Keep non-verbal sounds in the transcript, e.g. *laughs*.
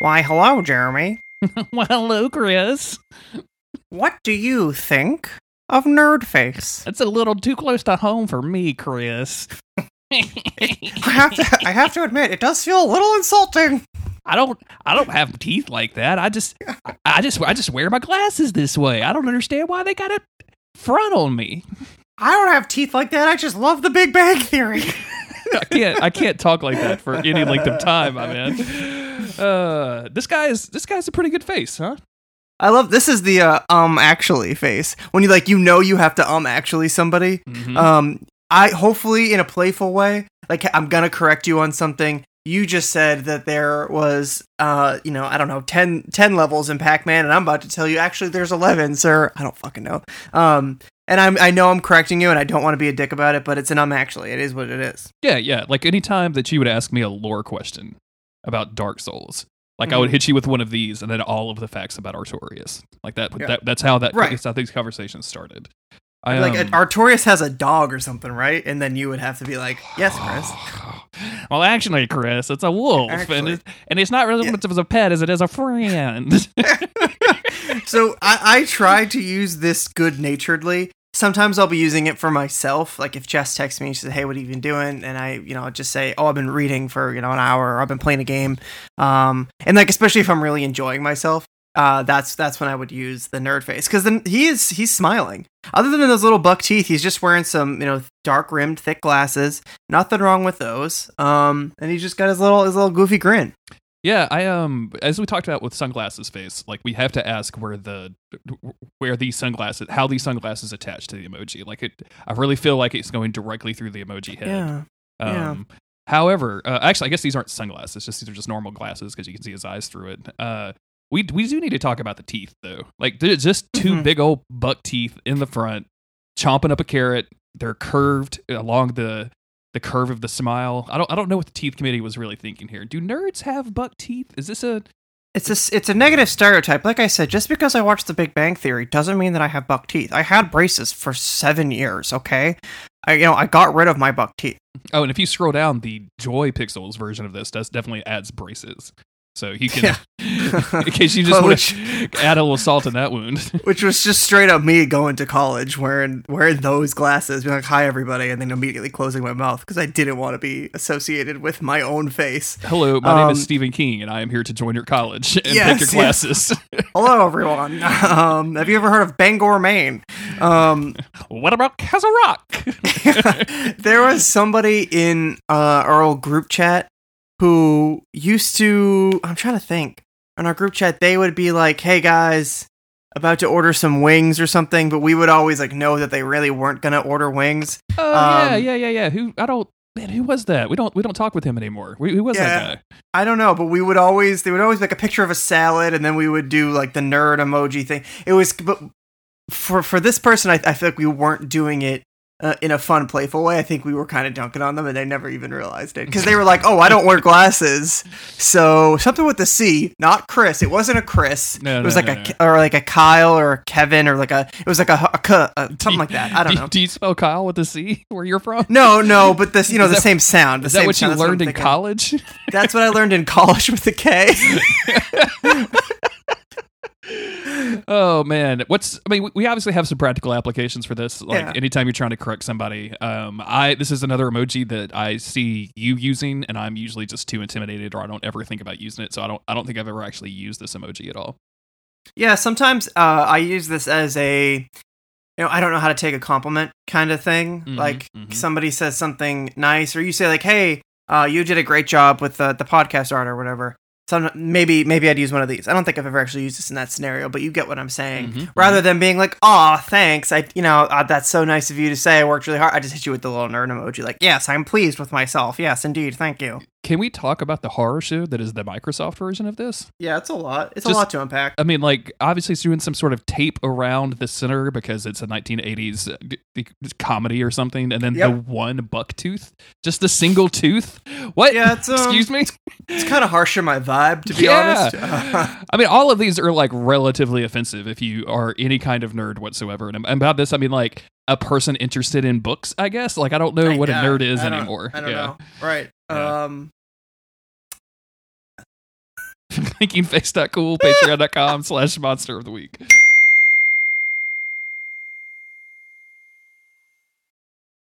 Why, hello, Jeremy. *laughs* well, hello, Chris. What do you think of Nerdface? That's a little too close to home for me, Chris. I have to I have to admit, it does feel a little insulting. I don't I don't have teeth like that. I just I just I just wear my glasses this way. I don't understand why they got to front on me. I don't have teeth like that. I just love the Big Bang Theory. I can't I can't talk like that for any length of time, my man. *laughs* Uh, this guy is this guy's a pretty good face, huh? I love this is the uh, um actually face. When you like you know you have to um actually somebody. Mhm. Um I hopefully in a playful way, like I'm gonna correct you on something. You just said that there was uh you know, I don't know, 10, 10 levels in Pac-Man and I'm about to tell you actually there's 11, sir. I don't fucking know. Um and I'm I know I'm correcting you and I don't want to be a dick about it, but it's an um actually. It is what it is. Yeah, yeah. Like anytime that you would ask me a lore question about Dark Souls, like I would hit you with one of these, and then all of the facts about Artorias. Like that. Yeah. that that's how that. Right. That's how these conversations started. I, like um, Artorias has a dog or something, right? And then you would have to be like, "Yes, Chris." *sighs* well, actually, Chris, it's a wolf, and it's, and it's not really Yeah. much of a pet as it is a friend. *laughs* so I, I try to use this good naturedly. Sometimes I'll be using it for myself. Like if Jess texts me, she says, "Hey, what have you been doing?" And I, you know, just say, "Oh, I've been reading for you know an hour. Or I've been playing a game." Um, and like especially if I'm really enjoying myself, uh, that's that's when I would use the nerd face because then he is he's smiling. Other than those little buck teeth, he's just wearing some you know dark rimmed thick glasses. Nothing wrong with those. Um, and he's just got his little his little goofy grin. Yeah, I um as we talked about with sunglasses face, like we have to ask where the where these sunglasses how these sunglasses attach to the emoji. Like it I really feel like it's going directly through the emoji head. Yeah. yeah. Um however, uh, actually I guess these aren't sunglasses, just these are just normal glasses because you can see his eyes through it. Uh we we do need to talk about the teeth though. Like there's just 2 Mhm. big old buck teeth in the front chomping up a carrot. They're curved along the the curve of the smile. I don't I don't know what the teeth committee was really thinking here. Do nerds have buck teeth? Is this a It's a it's a negative stereotype. Like I said, just because I watched The Big Bang Theory doesn't mean that I have buck teeth. I had braces for seven years. Okay, I you know I got rid of my buck teeth. Oh, and if you scroll down, the Joy Pixels version of this does definitely adds braces. So you can, *laughs* in case you just *laughs* want to add a little salt in that wound. *laughs* Which was just straight up me going to college wearing wearing those glasses, being like "Hi everybody," and then immediately closing my mouth because I didn't want to be associated with my own face. Hello, my name is Um, Stephen King, and I am here to join your college and Yes, take your yes. classes. Hello everyone. Um, have you ever heard of Bangor, Maine? Um, what about Castle Rock? there was somebody in uh, our old group chat who used to i'm trying to think in our group chat they would be like hey guys about to order some wings or something but we would always like know that they really weren't gonna order wings Oh yeah, Um, yeah, yeah, yeah. Who I don't man, who was that? We don't we don't talk with him anymore. Who who was Yeah. that guy? i don't know but we would always they would always make a picture of a salad and then we would do like the nerd emoji thing it was but for for this person i, I feel like we weren't doing it uh, in a fun, playful way. I think we were kind of dunking on them, and they never even realized it because they were like, "Oh, I don't wear glasses." So something with the C, not Chris. It wasn't a Chris. No, it was no, like no, a. Or like a Kyle or a Kevin or like a. It was like a, a, K- uh something like that. I don't do, know. Do you spell Kyle with a C? *laughs* Where you're from? No, no, but this, you know, Is the that- same sound. The Is that what you sound. That's I'm learned in thinking. college? That's what I learned in college with the K. *laughs* oh man, what's? I mean, we- obviously have some practical applications for this. Like Yeah. anytime you're trying to correct somebody, um, I this is another emoji that I see you using, and I'm usually just too intimidated, or I don't ever think about using it. So I don't, I don't think I've ever actually used this emoji at all. Yeah, sometimes uh, I use this as a, you know, I don't know how to take a compliment kind of thing. Mhm, like mhm. somebody says something nice, or you say like, "Hey, uh, you did a great job with the the podcast art or whatever." Some maybe maybe I'd use one of these. I don't think I've ever actually used this in that scenario, but you get what I'm saying. Mhm, Rather than being like, "Aw, thanks," I you know uh, that's so nice of you to say. I worked really hard. I just hit you with the little nerd emoji, like, "Yes, I'm pleased with myself. Yes, indeed, thank you." Can we talk about the horror show that is the Microsoft version of this? Yeah, it's a lot. It's Just- a lot to unpack. I mean, like obviously it's doing some sort of tape around the center because it's a 1980s uh, comedy or something, and then the one buck tooth, just the single tooth. What? Yeah, it's, um, excuse me. It's kind of harsh in my vibe, to be Yeah. honest. *laughs* *laughs* I mean, all of these are like relatively offensive if you are any kind of nerd whatsoever. And about this, I mean, like a person interested in books, I guess. Like, I don't know what a nerd is I anymore. I don't yeah. know. Right. Yeah. Um. Thinkingface.cool, patreon.com slash monster of the week.